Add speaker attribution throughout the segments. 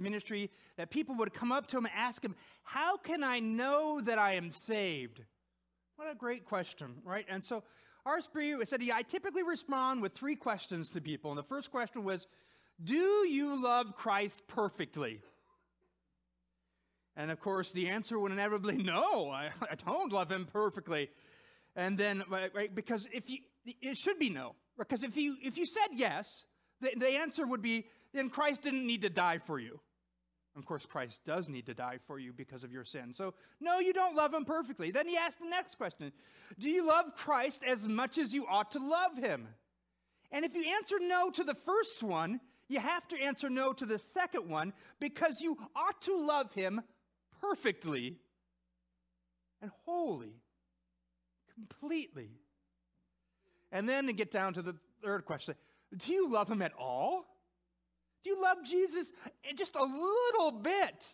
Speaker 1: ministry that people would come up to him and ask him, How can I know that I am saved? What a great question, right? And so R.C. Sproul said, yeah, I typically respond with three questions to people. And the first question was, Do you love Christ perfectly? And of course, the answer would inevitably no, I, I don't love him perfectly. And then, right, because if you, it should be no. Because if you, if you said yes, the, the answer would be, then Christ didn't need to die for you. Of course, Christ does need to die for you because of your sin. So, no, you don't love him perfectly. Then he asked the next question Do you love Christ as much as you ought to love him? And if you answer no to the first one, you have to answer no to the second one because you ought to love him perfectly and wholly, completely. And then to get down to the third question Do you love him at all? Do you love Jesus eh, just a little bit?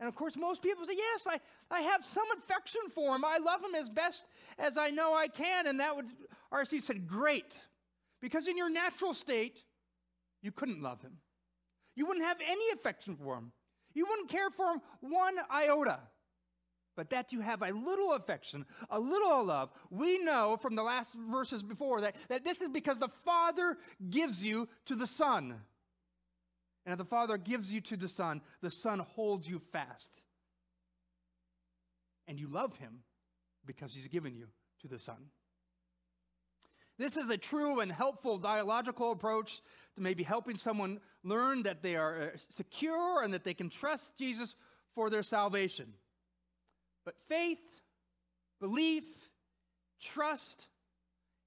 Speaker 1: And of course, most people say, Yes, I, I have some affection for him. I love him as best as I know I can. And that would, R.C. said, Great. Because in your natural state, you couldn't love him. You wouldn't have any affection for him. You wouldn't care for him one iota. But that you have a little affection, a little love. We know from the last verses before that, that this is because the Father gives you to the Son. And if the Father gives you to the Son, the Son holds you fast. And you love him because he's given you to the Son. This is a true and helpful dialogical approach to maybe helping someone learn that they are uh, secure and that they can trust Jesus for their salvation. But faith, belief, trust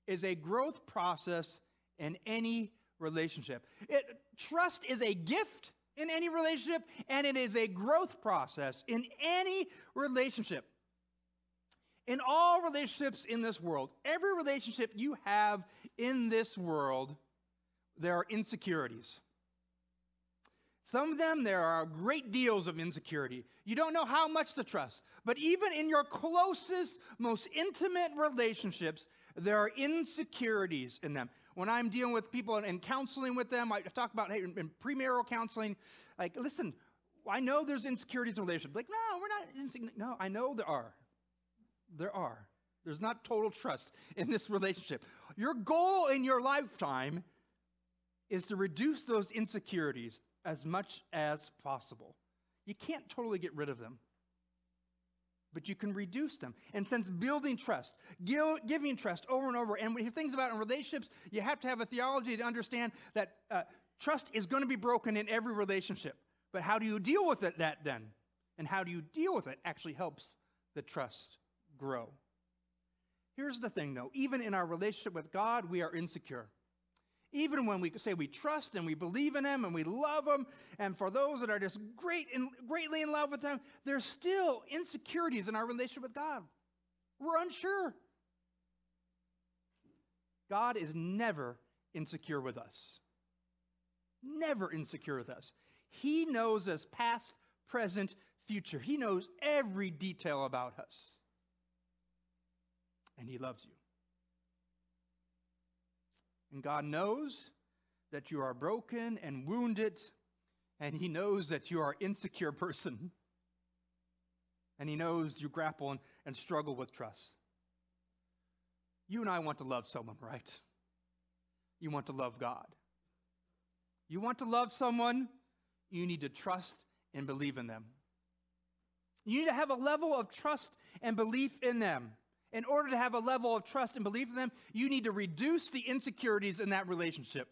Speaker 1: is a growth process in any relationship. It, trust is a gift in any relationship, and it is a growth process in any relationship. In all relationships in this world, every relationship you have in this world, there are insecurities. Some of them, there are great deals of insecurity. You don't know how much to trust. But even in your closest, most intimate relationships, there are insecurities in them when I'm dealing with people and, and counseling with them, I talk about hey, in, premarital counseling, like, listen, I know there's insecurities in relationships. Like, no, we're not insecure. No, I know there are. There are. There's not total trust in this relationship. Your goal in your lifetime is to reduce those insecurities as much as possible. You can't totally get rid of them but you can reduce them. And since building trust, giving trust over and over, and when you things about in relationships, you have to have a theology to understand that uh, trust is going to be broken in every relationship. But how do you deal with it that then? And how do you deal with it actually helps the trust grow. Here's the thing though, even in our relationship with God, we are insecure. Even when we say we trust and we believe in Him and we love Him, and for those that are just great and greatly in love with Him, there's still insecurities in our relationship with God. We're unsure. God is never insecure with us. Never insecure with us. He knows us past, present, future. He knows every detail about us. And He loves you. And God knows that you are broken and wounded, and He knows that you are an insecure person. And He knows you grapple and, and struggle with trust. You and I want to love someone, right? You want to love God. You want to love someone, you need to trust and believe in them. You need to have a level of trust and belief in them. In order to have a level of trust and belief in them, you need to reduce the insecurities in that relationship.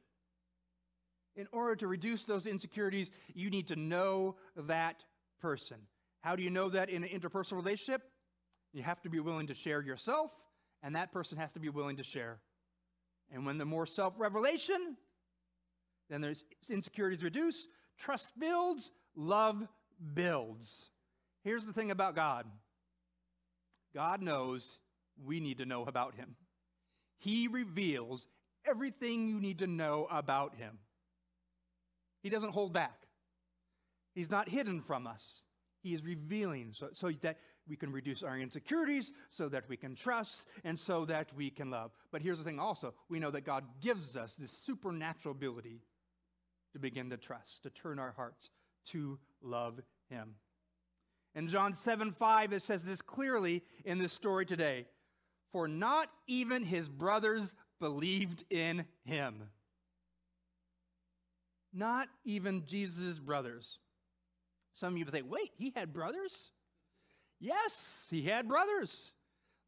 Speaker 1: In order to reduce those insecurities, you need to know that person. How do you know that in an interpersonal relationship? You have to be willing to share yourself, and that person has to be willing to share. And when the more self revelation, then there's insecurities reduce, trust builds, love builds. Here's the thing about God God knows we need to know about him. He reveals everything you need to know about him. He doesn't hold back, he's not hidden from us. He is revealing so, so that we can reduce our insecurities, so that we can trust, and so that we can love. But here's the thing also we know that God gives us this supernatural ability to begin to trust, to turn our hearts to love him. In John 7 5, it says this clearly in this story today For not even his brothers believed in him. Not even Jesus' brothers. Some of you say, wait, he had brothers? Yes, he had brothers.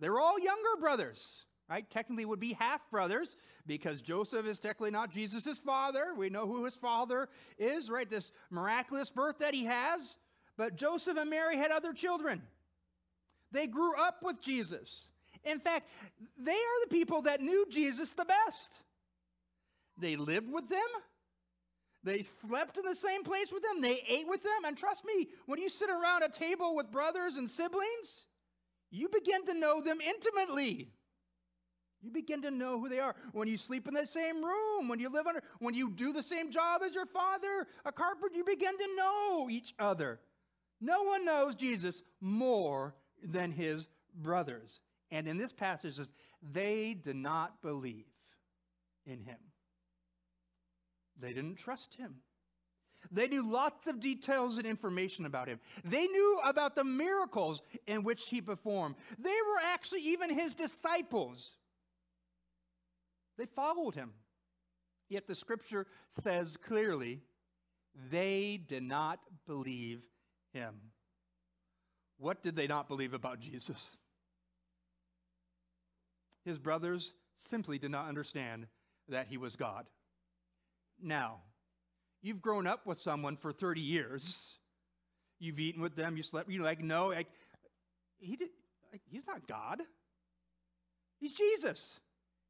Speaker 1: They were all younger brothers, right? Technically would be half brothers because Joseph is technically not Jesus' father. We know who his father is, right? This miraculous birth that he has. But Joseph and Mary had other children. They grew up with Jesus. In fact, they are the people that knew Jesus the best. They lived with them. They slept in the same place with them. They ate with them. And trust me, when you sit around a table with brothers and siblings, you begin to know them intimately. You begin to know who they are. When you sleep in the same room, when you live under, when you do the same job as your father, a carpenter, you begin to know each other. No one knows Jesus more than his brothers. And in this passage, says, they did not believe in him. They didn't trust him. They knew lots of details and information about him. They knew about the miracles in which he performed. They were actually even his disciples. They followed him. Yet the scripture says clearly, they did not believe him. What did they not believe about Jesus? His brothers simply did not understand that he was God. Now, you've grown up with someone for 30 years. You've eaten with them, you slept, you're like, no, like, he did, like, he's not God. He's Jesus.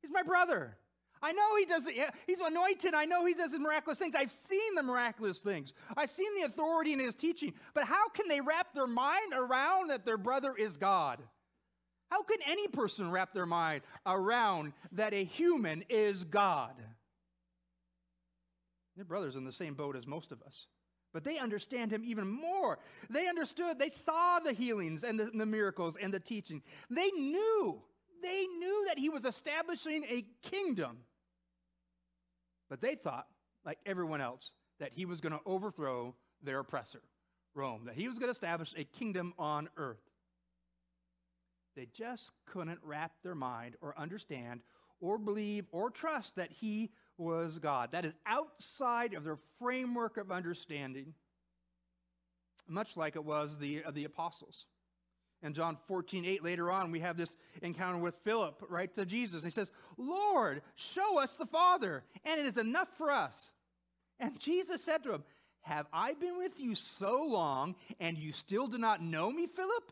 Speaker 1: He's my brother. I know he does, he's anointed. I know he does miraculous things. I've seen the miraculous things. I've seen the authority in his teaching. But how can they wrap their mind around that their brother is God? How can any person wrap their mind around that a human is God? Their brother's in the same boat as most of us. But they understand him even more. They understood, they saw the healings and the, the miracles and the teaching. They knew they knew that he was establishing a kingdom. But they thought, like everyone else, that he was going to overthrow their oppressor, Rome, that he was going to establish a kingdom on earth. They just couldn't wrap their mind or understand or believe or trust that he was God. That is outside of their framework of understanding, much like it was the, uh, the apostles. In John 14, 8, later on, we have this encounter with Philip, right, to Jesus. And he says, Lord, show us the Father, and it is enough for us. And Jesus said to him, Have I been with you so long, and you still do not know me, Philip?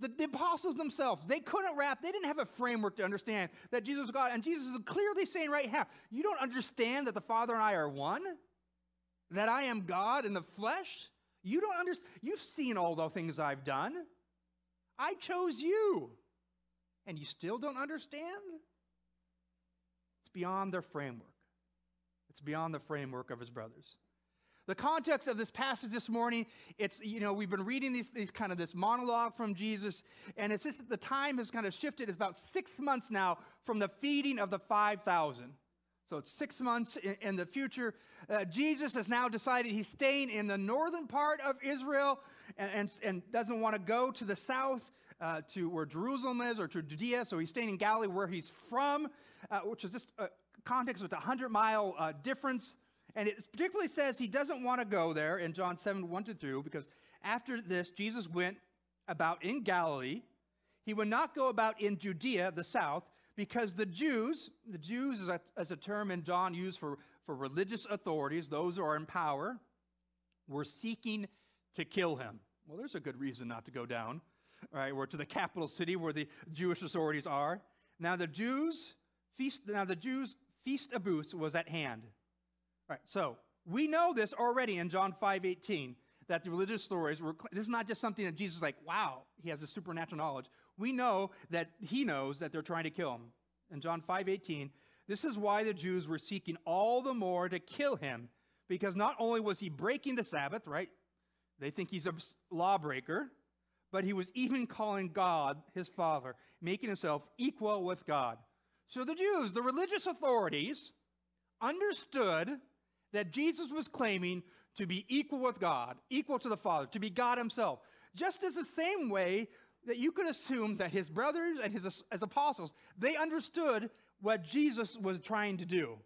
Speaker 1: The, the, apostles themselves, they couldn't wrap, they didn't have a framework to understand that Jesus was God. And Jesus is clearly saying right now, you don't understand that the Father and I are one? That I am God in the flesh? You don't understand. You've seen all the things I've done. I chose you. And you still don't understand? It's beyond their framework. It's beyond the framework of his brothers. The context of this passage this morning, it's, you know, we've been reading these, these kind of this monologue from Jesus, and it's just that the time has kind of shifted. It's about six months now from the feeding of the 5,000. So it's six months in, in the future. Uh, Jesus has now decided he's staying in the northern part of Israel and, and, and doesn't want to go to the south uh, to where Jerusalem is or to Judea. So he's staying in Galilee where he's from, uh, which is just a context with a 100 mile uh, difference. And it particularly says he doesn't want to go there in John 7 1 to 2 because after this, Jesus went about in Galilee. He would not go about in Judea, the south, because the Jews, the Jews is a, a term in John used for, for religious authorities, those who are in power, were seeking to kill him. Well, there's a good reason not to go down, right? Or to the capital city where the Jewish authorities are. Now the Jews feast. Now the Jews feast of booths was at hand. All right. So we know this already in John 5:18 that the religious stories were, this is not just something that Jesus is like, wow, he has a supernatural knowledge. We know that he knows that they're trying to kill him. In John 5 18, this is why the Jews were seeking all the more to kill him, because not only was he breaking the Sabbath, right? They think he's a lawbreaker, but he was even calling God his Father, making himself equal with God. So the Jews, the religious authorities, understood that Jesus was claiming to be equal with God, equal to the Father, to be God himself. Just as the same way that you could assume that his brothers and his as apostles, they understood what Jesus was trying to do.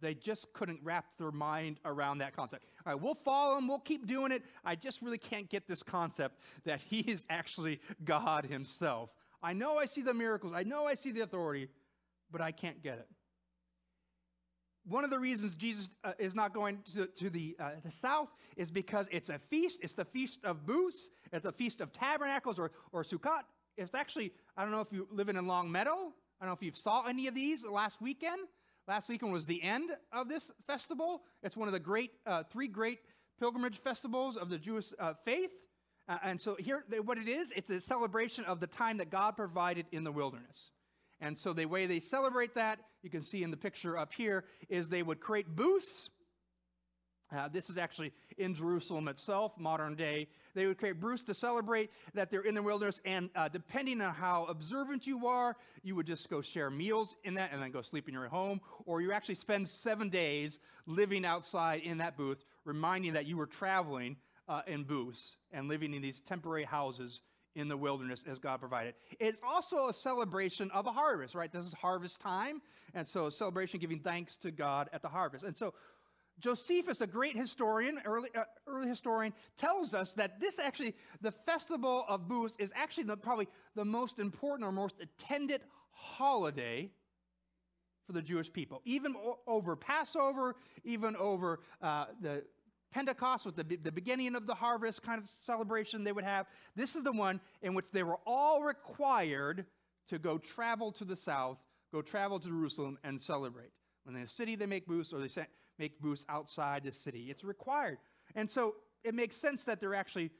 Speaker 1: They just couldn't wrap their mind around that concept. All right, we'll follow him, we'll keep doing it. I just really can't get this concept that he is actually God himself. I know I see the miracles, I know I see the authority, but I can't get it. One of the reasons Jesus uh, is not going to, to the, uh, the south is because it's a feast. It's the feast of booths. It's the feast of tabernacles or, or Sukkot. It's actually, I don't know if you live in a Longmeadow. I don't know if you saw any of these last weekend. Last weekend was the end of this festival. It's one of the great, uh, three great pilgrimage festivals of the Jewish uh, faith. Uh, and so here, what it is, it's a celebration of the time that God provided in the wilderness. And so the way they celebrate that, you can see in the picture up here, is they would create booths uh, this is actually in Jerusalem itself, modern day. They would create booths to celebrate that they're in the wilderness, and uh, depending on how observant you are, you would just go share meals in that and then go sleep in your home, or you actually spend seven days living outside in that booth, reminding that you were traveling uh, in booths and living in these temporary houses in the wilderness as God provided. It's also a celebration of a harvest, right? This is harvest time, and so a celebration giving thanks to God at the harvest. And so Josephus, a great historian, early, uh, early historian, tells us that this actually, the festival of booths, is actually the, probably the most important or most attended holiday for the Jewish people. Even o- over Passover, even over uh, the Pentecost, was the, the beginning of the harvest kind of celebration they would have. This is the one in which they were all required to go travel to the south, go travel to Jerusalem and celebrate. When in the city they make booths, or they make booths outside the city. It's required. And so it makes sense that they're actually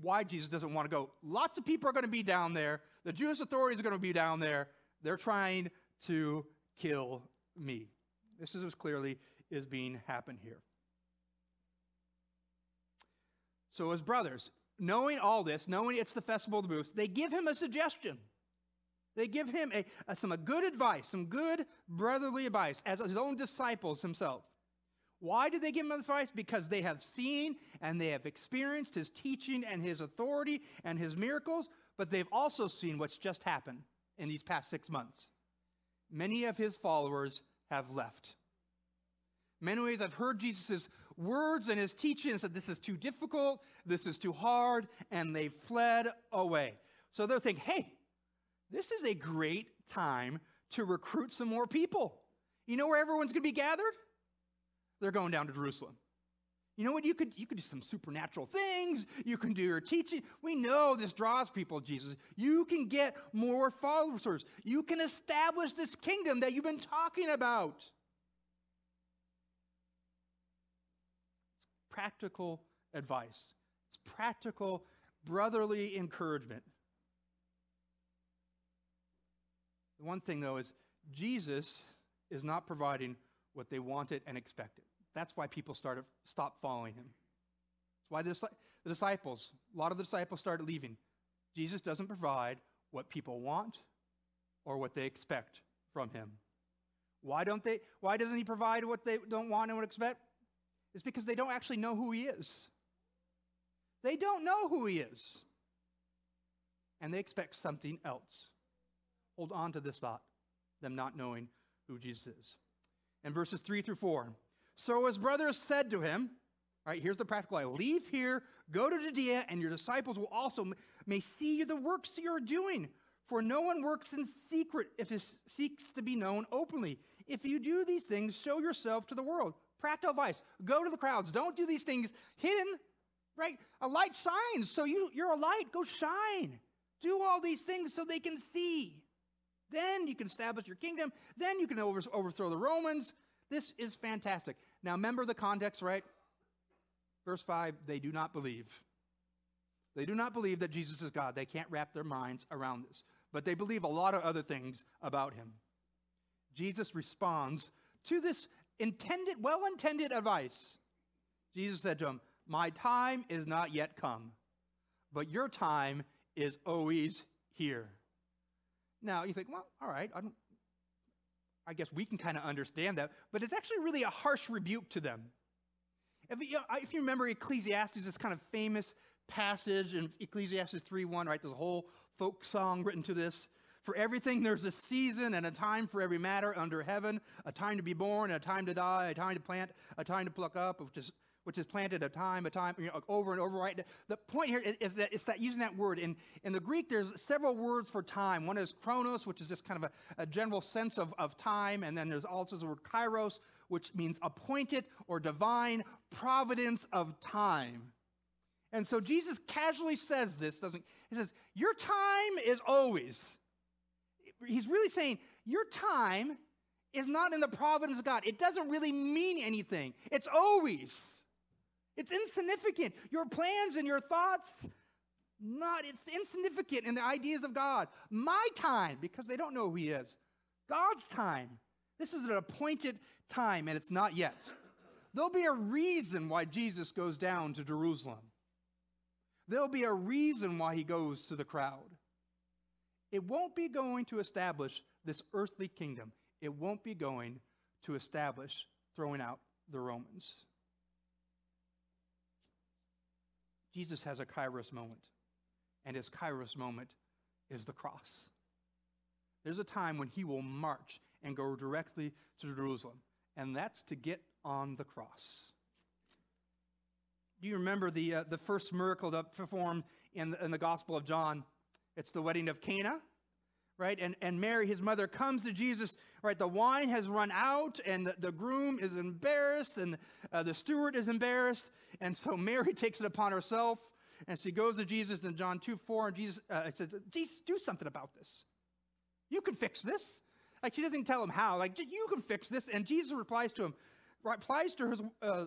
Speaker 1: why Jesus doesn't want to go. Lots of people are going to be down there. The Jewish authorities are going to be down there. They're trying to kill me. This is clearly is being happened here. So, as brothers, knowing all this, knowing it's the festival of the booths, they give him a suggestion. They give him a, a, some a good advice, some good brotherly advice as his own disciples himself. Why did they give him advice? Because they have seen and they have experienced his teaching and his authority and his miracles, but they've also seen what's just happened in these past six months. Many of his followers have left. Many ways I've heard Jesus' words and his teaching and said, This is too difficult, this is too hard, and they fled away. So they're thinking, Hey, this is a great time to recruit some more people. You know where everyone's going to be gathered? They're going down to Jerusalem. You know what? You could, you could do some supernatural things. You can do your teaching. We know this draws people, Jesus. You can get more followers. You can establish this kingdom that you've been talking about. Practical advice, it's practical brotherly encouragement. The one thing, though, is Jesus is not providing what they wanted and expected. That's why people started stopped following him. That's why the, the disciples, a lot of the disciples started leaving. Jesus doesn't provide what people want or what they expect from him. Why don't they why doesn't he provide what they don't want and would expect? It's because they don't actually know who he is. They don't know who he is. And they expect something else hold on to this thought, them not knowing who Jesus is. And verses 3 through 4. So his brothers said to him, all right, here's the practical life. Leave here, go to Judea, and your disciples will also may see the works you're doing. For no one works in secret if he seeks to be known openly. If you do these things, show yourself to the world. Practical advice. Go to the crowds. Don't do these things hidden, right? A light shines, so you, you're a light. Go shine. Do all these things so they can see. Then you can establish your kingdom. Then you can over, overthrow the Romans. This is fantastic. Now, remember the context, right? Verse 5 they do not believe. They do not believe that Jesus is God. They can't wrap their minds around this. But they believe a lot of other things about him. Jesus responds to this intended, well intended advice. Jesus said to him, My time is not yet come, but your time is always here. Now, you think, well, all right, I, I guess we can kind of understand that, but it's actually really a harsh rebuke to them. If you, uh, if you remember Ecclesiastes, this kind of famous passage in Ecclesiastes 3:1, right? There's a whole folk song written to this. For everything there's a season and a time for every matter under heaven, a time to be born, a time to die, a time to plant, a time to pluck up, which is which is planted a time, a time, you know, over and over, right? The point here is, that it's that using that word. In, in the Greek, there's several words for time. One is chronos, which is just kind of a, a general sense of, of time. And then there's also the word kairos, which means appointed or divine providence of time. And so Jesus casually says this, doesn't he? says, Your time is always. He's really saying, Your time is not in the providence of God. It doesn't really mean anything. It's always. It's insignificant. Your plans and your thoughts, not, it's insignificant in the ideas of God. My time, because they don't know who He is. God's time. This is an appointed time, and it's not yet. There'll be a reason why Jesus goes down to Jerusalem. There'll be a reason why he goes to the crowd. It won't be going to establish this earthly kingdom. It won't be going to establish throwing out the Romans. Jesus has a kairos moment, and his kairos moment is the cross. There's a time when he will march and go directly to Jerusalem, and that's to get on the cross. Do you remember the, uh, the first miracle that performed in in the Gospel of John? It's the wedding of Cana, right? And, and Mary, his mother, comes to Jesus, right? The wine has run out, and the, the groom is embarrassed, and uh, the steward is embarrassed. And so Mary takes it upon herself, and she goes to Jesus in John 2 4, and Jesus uh, says, Jesus, do something about this. You can fix this. Like, she doesn't tell him how. Like, you can fix this. And Jesus replies to him, replies to his uh,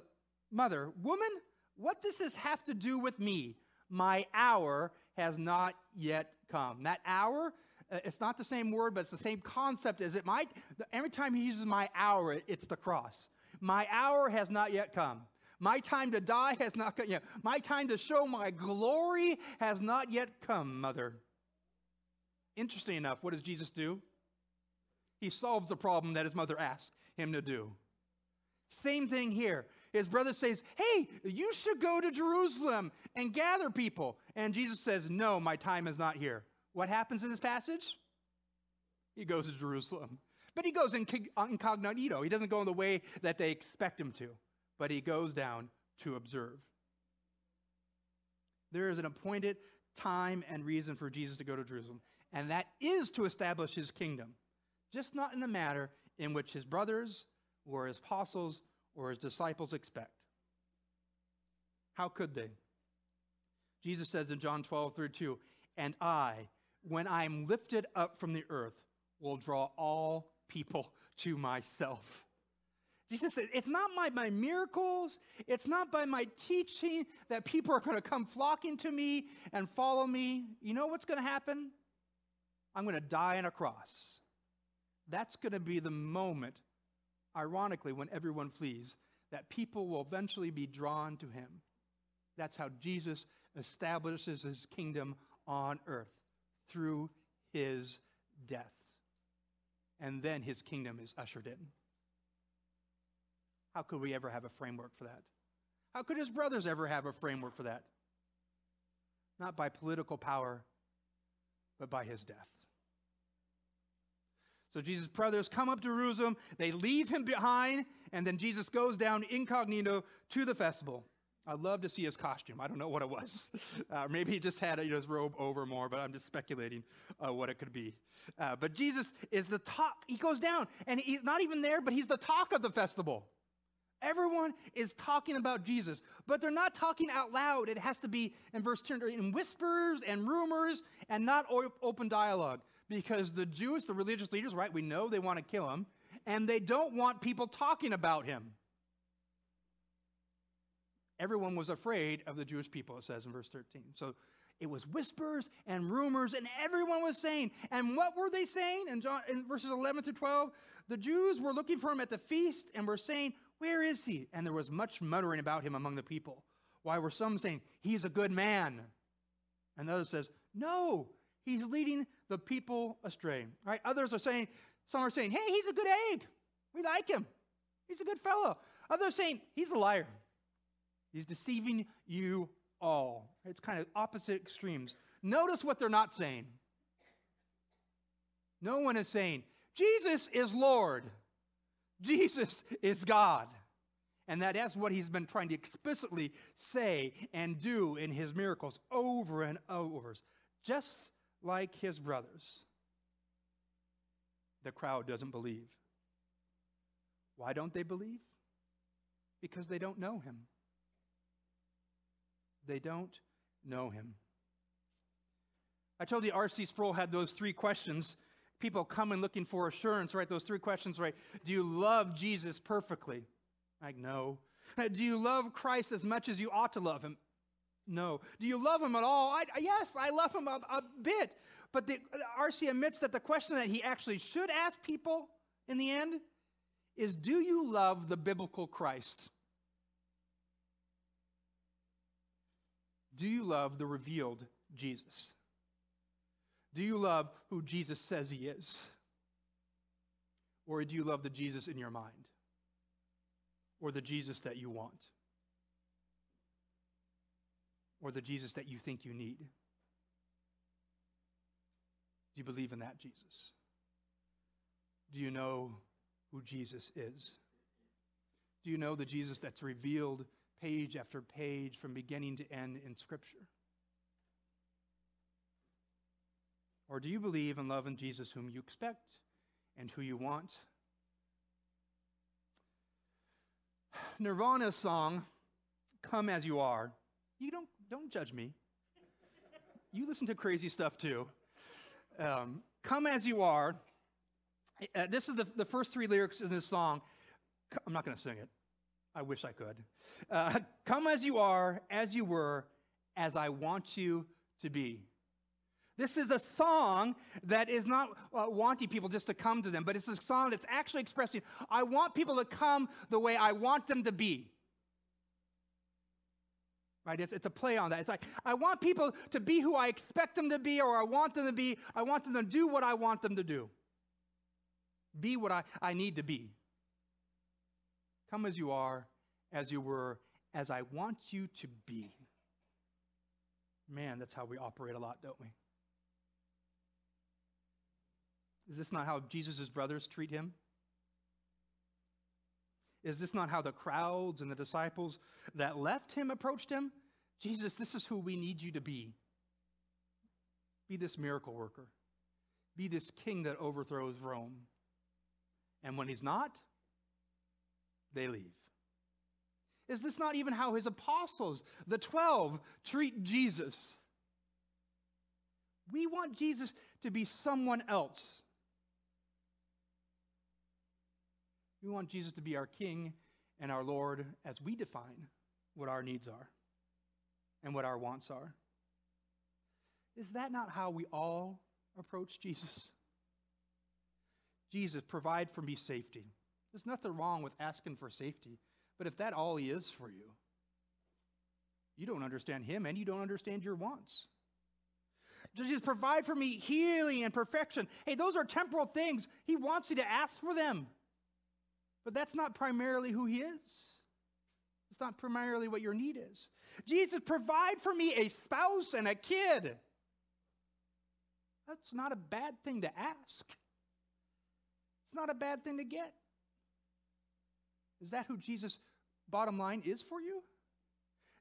Speaker 1: mother, Woman, what does this have to do with me? My hour has not yet come. That hour, uh, it's not the same word, but it's the same concept as it might. Every time he uses my hour, it's the cross. My hour has not yet come. My time to die has not come yet. My time to show my glory has not yet come, mother. Interesting enough, what does Jesus do? He solves the problem that his mother asked him to do. Same thing here. His brother says, Hey, you should go to Jerusalem and gather people. And Jesus says, No, my time is not here. What happens in this passage? He goes to Jerusalem. But he goes uh, incognito. He doesn't go in the way that they expect him to, but he goes down to observe. There is an appointed time and reason for Jesus to go to Jerusalem, and that is to establish his kingdom, just not in the manner in which his brothers or his apostles or his disciples expect. How could they? Jesus says in John 12, 32, and I, when I am lifted up from the earth, will draw all people to myself. Jesus said, It's not by my miracles, it's not by my teaching that people are going to come flocking to me and follow me. You know what's going to happen? I'm going to die on a cross. That's going to be the moment ironically, when everyone flees, that people will eventually be drawn to him. That's how Jesus establishes his kingdom on earth through his death. And then his kingdom is ushered in. How could we ever have a framework for that? How could his brothers ever have a framework for that? Not by political power, but by his death. So Jesus' brothers come up to Jerusalem, they leave him behind, and then Jesus goes down incognito to the festival. I'd love to see his costume. I don't know what it was. Uh, maybe he just had you know, his robe over more, but I'm just speculating uh, what it could be. Uh, but Jesus is the talk. He goes down, and he's not even there, but he's the talk of the festival. Everyone is talking about Jesus, but they're not talking out loud. It has to be in verse 10 in whispers and rumors and not open dialogue because the Jews, the religious leaders, right, we know they want to kill him, and they don't want people talking about him. everyone was afraid of the Jewish people, it says in verse 13. So it was whispers and rumors, and everyone was saying, and what were they saying? In, John, in verses 11 through 12, the Jews were looking for him at the feast and were saying, Where is he? And there was much muttering about him among the people. Why were some saying, He's a good man? And others says, No, he's leading the people astray. Right? Others are saying, some are saying, Hey, he's a good egg. We like him. He's a good fellow. Others saying, He's a liar. He's deceiving you all. It's kind of opposite extremes. Notice what they're not saying. No one is saying, Jesus is Lord. Jesus is God. And that is what he's been trying to explicitly say and do in his miracles over and over. Just like his brothers, the crowd doesn't believe. Why don't they believe? Because they don't know him. They don't know him. I told you R.C. Sproul had those three questions. People come and looking for assurance, right? Those three questions, right? Do you love Jesus perfectly? Like, no. Do you love Christ as much as you ought to love him? No. Do you love him at all? I, yes, I love him a, a bit. But the, R.C. admits that the question that he actually should ask people in the end is Do you love the biblical Christ? Do you love the revealed Jesus? Do you love who Jesus says he is? Or do you love the Jesus in your mind? Or the Jesus that you want? Or the Jesus that you think you need? Do you believe in that Jesus? Do you know who Jesus is? Do you know the Jesus that's revealed page after page from beginning to end in Scripture? Or do you believe and love in Jesus whom you expect and who you want? Nirvana's song, Come As You Are, you don't, don't judge me. You listen to crazy stuff too. Um, Come As You Are, uh, this is the, the first three lyrics in this song. I'm not going to sing it. I wish I could. Uh, Come as you are, as you were, as I want you to be. This is a song that is not uh, wanting people just to come to them, but it's a song that's actually expressing, I want people to come the way I want them to be. Right? It's, it's a play on that. It's like, I want people to be who I expect them to be, or I want them to be. I want them to do what I want them to do. Be what I, I need to be. Come as you are, as you were, as I want you to be. Man, that's how we operate a lot, don't we? Is this not how Jesus' brothers treat him? Is this not how the crowds and the disciples that left him approached him? Jesus, this is who we need you to be. Be this miracle worker. Be this king that overthrows Rome. And when he's not, they leave. Is this not even how his apostles, the 12, treat Jesus? We want Jesus to be someone else. We want Jesus to be our King and our Lord as we define what our needs are and what our wants are. Is that not how we all approach Jesus? Jesus, provide for me safety. There's nothing wrong with asking for safety, but if that all he is for you, you don't understand him and you don't understand your wants. Jesus, provide for me healing and perfection. Hey, those are temporal things. He wants you to ask for them. But that's not primarily who he is. It's not primarily what your need is. Jesus, provide for me a spouse and a kid. That's not a bad thing to ask. It's not a bad thing to get. Is that who Jesus, bottom line, is for you?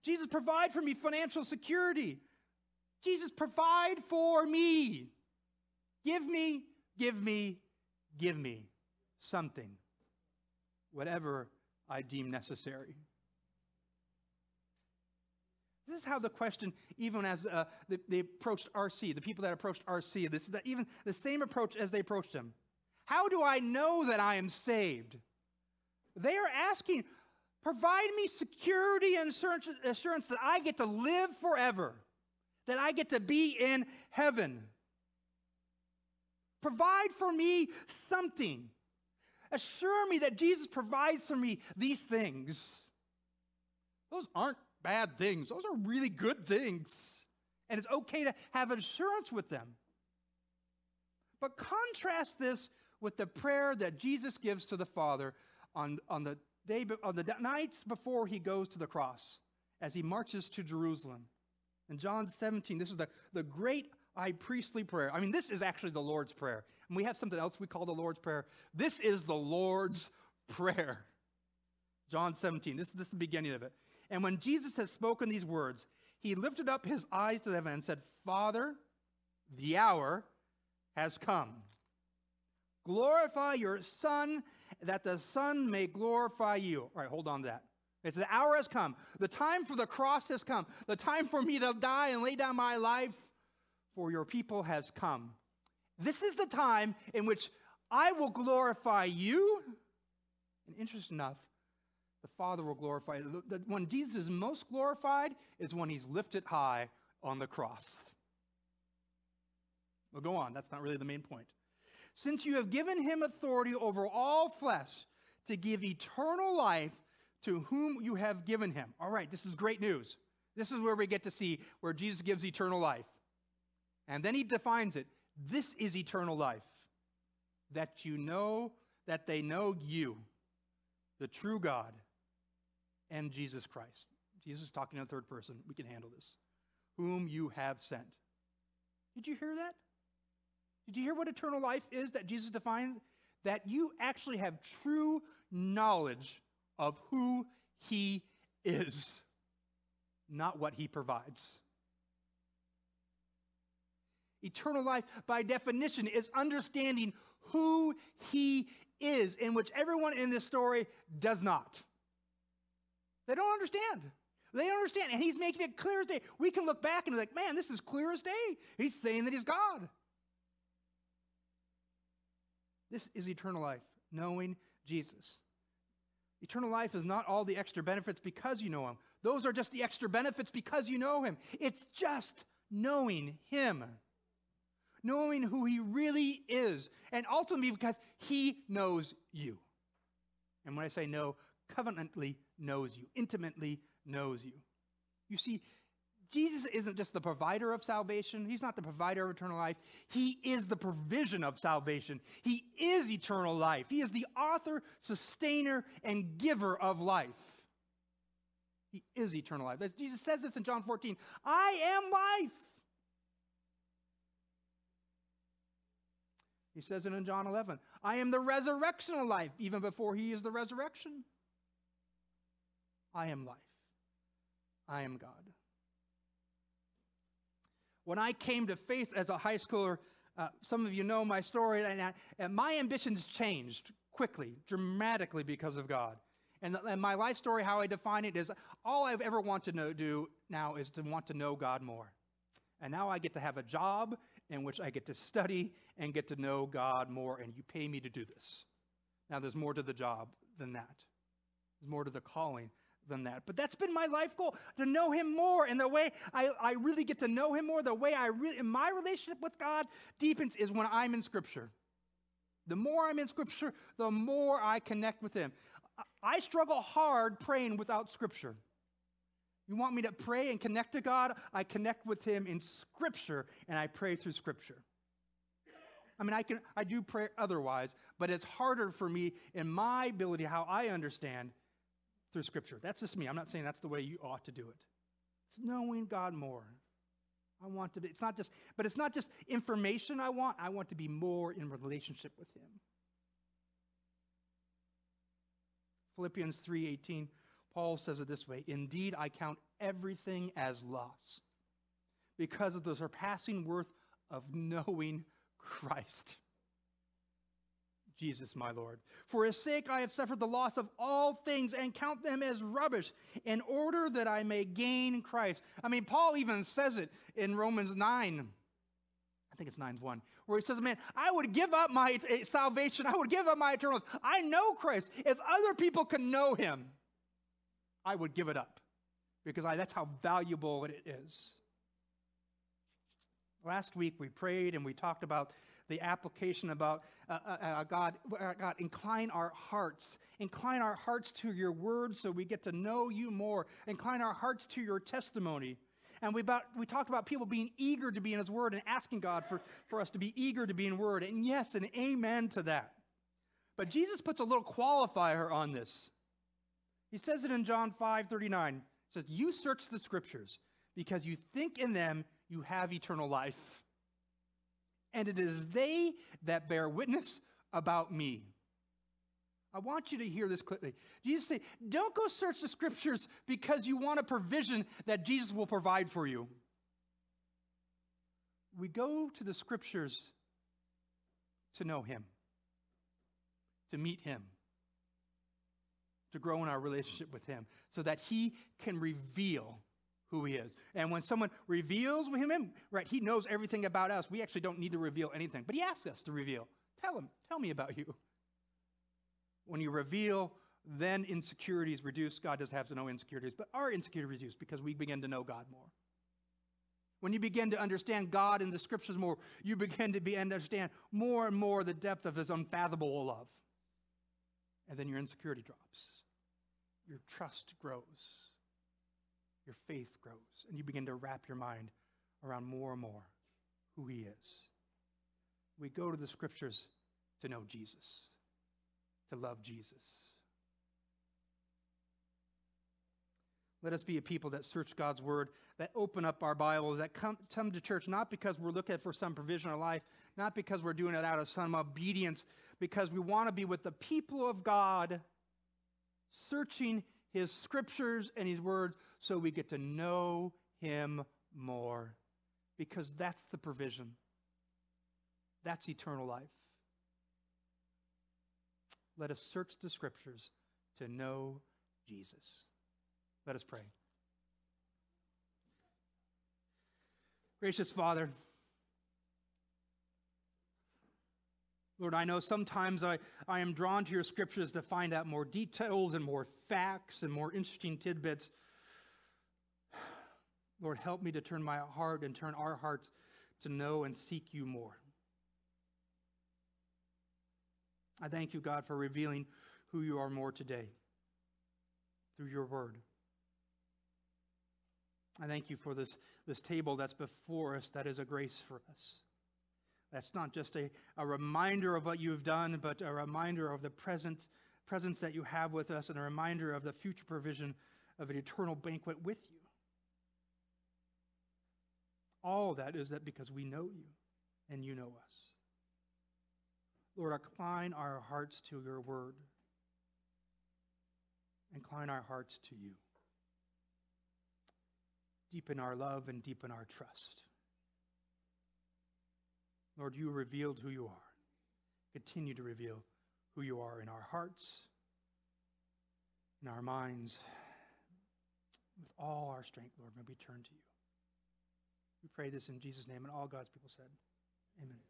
Speaker 1: Jesus, provide for me financial security. Jesus, provide for me. Give me, give me, give me something, whatever I deem necessary. This is how the question, even as uh, they, they, approached RC, the people that approached RC, this is the, even the same approach as they approached him. How do I know that I am saved? They are asking, Provide me security and assurance that I get to live forever, that I get to be in heaven. Provide for me something. Assure me that Jesus provides for me these things. Those aren't bad things, those are really good things. And it's okay to have assurance with them. But contrast this with the prayer that Jesus gives to the Father on, on, the, day, on the nights before he goes to the cross as he marches to Jerusalem. In John 17, this is the, the great priestly prayer. I mean, this is actually the Lord's Prayer. And we have something else we call the Lord's Prayer. This is the Lord's Prayer. John 17, this, this is the beginning of it. And when Jesus had spoken these words, he lifted up his eyes to heaven and said, Father, the hour has come. Glorify your Son, that the Son may glorify you. All right, hold on to that. It's the hour has come. The time for the cross has come. The time for me to die and lay down my life for your people has come. This is the time in which I will glorify you. And interesting enough, the Father will glorify. The when Jesus is most glorified is when he's lifted high on the cross. We'll go on. That's not really the main point. Since you have given him authority over all flesh to give eternal life to whom you have given him. All right, this is great news. This is where we get to see where Jesus gives eternal life. And then he defines it. This is eternal life. That you know, that they know you, the true God, and Jesus Christ. Jesus is talking in the third person. We can handle this. Whom you have sent. Did you hear that? Did you hear what eternal life is that Jesus defined? That you actually have true knowledge of who he is, not what he provides. Eternal life, by definition, is understanding who he is, in which everyone in this story does not. They don't understand. They don't understand. And he's making it clear as day. We can look back and be like, man, this is clear as day. He's saying that he's God. This is eternal life, knowing Jesus. Eternal life is not all the extra benefits because you know him. Those are just the extra benefits because you know him. It's just knowing him knowing who he really is, and ultimately because he knows you. And when I say know, covenantly knows you, intimately knows you. You see, Jesus isn't just the provider of salvation. He's not the provider of eternal life. He is the provision of salvation. He is eternal life. He is the author, sustainer, and giver of life. He is eternal life. Jesus says this in John 14 I am life. He says it in John 11 I am the resurrection of life, even before he is the resurrection. I am life. I am God. When I came to faith as a high schooler, uh, some of you know my story, and, I, and, my ambitions changed quickly, dramatically because of God. And, and, my life story, how I define it, is all I've ever wanted to know, do now is to want to know God more. And now I get to have a job in which I get to study and get to know God more, and you pay me to do this. Now, there's more to the job than that, there's more to the calling than that. But that's been my life goal to know Him more. And the way I, I really get to know Him more, the way I really, in my relationship with God deepens is when I'm in Scripture. The more I'm in Scripture, the more I connect with Him. I struggle hard praying without Scripture. You want me to pray and connect to God? I connect with Him in Scripture and I pray through Scripture. I mean, I can I do pray otherwise, but it's harder for me in my ability, how I understand through Scripture. That's just me. I'm not saying that's the way you ought to do it. It's knowing God more. I want to be, it's not just, but it's not just information I want. I want to be more in relationship with Him. Philippians 3:18 Paul says it this way Indeed, I count everything as loss because of the surpassing worth of knowing Christ. Jesus, my Lord. For his sake, I have suffered the loss of all things and count them as rubbish in order that I may gain Christ. I mean, Paul even says it in Romans 9. I think it's 9 1, where he says, Man, I would give up my eh, salvation. I would give up my eternal life. I know Christ. If other people can know him, I would give it up because I, that's how valuable it is. Last week we prayed and we talked about the application about uh, uh, uh, God, uh, God, incline our hearts. Incline our hearts to your word so we get to know you more. Incline our hearts to your testimony. And we, about, we talked about people being eager to be in his word and asking God for, for us to be eager to be in word. And yes, and amen to that. But Jesus puts a little qualifier on this. He says it in John 5 39. He says, You search the scriptures because you think in them you have eternal life. And it is they that bear witness about me. I want you to hear this clearly. Jesus said, Don't go search the scriptures because you want a provision that Jesus will provide for you. We go to the scriptures to know him, to meet him, to grow in our relationship with him, so that he can reveal who he is. And when someone reveals him, right, he knows everything about us. We actually don't need to reveal anything, but he asks us to reveal. Tell him, tell me about you. When you reveal, then insecurities reduce. God doesn't have to know insecurities, but our insecurities reduce because we begin to know God more. When you begin to understand God in the scriptures more, you begin to be, understand more and more the depth of his unfathomable love. And then your insecurity drops. Your trust grows your faith grows and you begin to wrap your mind around more and more who He is. We go to the scriptures to know Jesus, to love Jesus. Let us be a people that search God's word, that open up our Bibles, that come, come to church not because we're looking for some provision in our life, not because we're doing it out of some obedience, because we want to be with the people of God, searching his scriptures and his words so we get to know him more because that's the provision. That's eternal life. Let us search the scriptures to know Jesus. Let us pray. Gracious Father, Lord, I know sometimes I, I am drawn to your scriptures to find out more details and more facts and more interesting tidbits. Lord, help me to turn my heart and turn our hearts to know and seek you more. I thank you, God, for revealing who you are more today through your word. I thank you for this, this table that's before us that is a grace for us. That's not just a, a reminder of what you've done, but a reminder of the present presence that you have with us and a reminder of the future provision of an eternal banquet with you. All that is that because we know you and you know us. Lord, incline our hearts to your word. Incline our hearts to you. Deepen our love and deepen our trust. Lord, you revealed who you are. Continue to reveal who you are in our hearts, in our minds. With all our strength, Lord, may we turn to you. We pray this in Jesus' name, and all God's people said, Amen.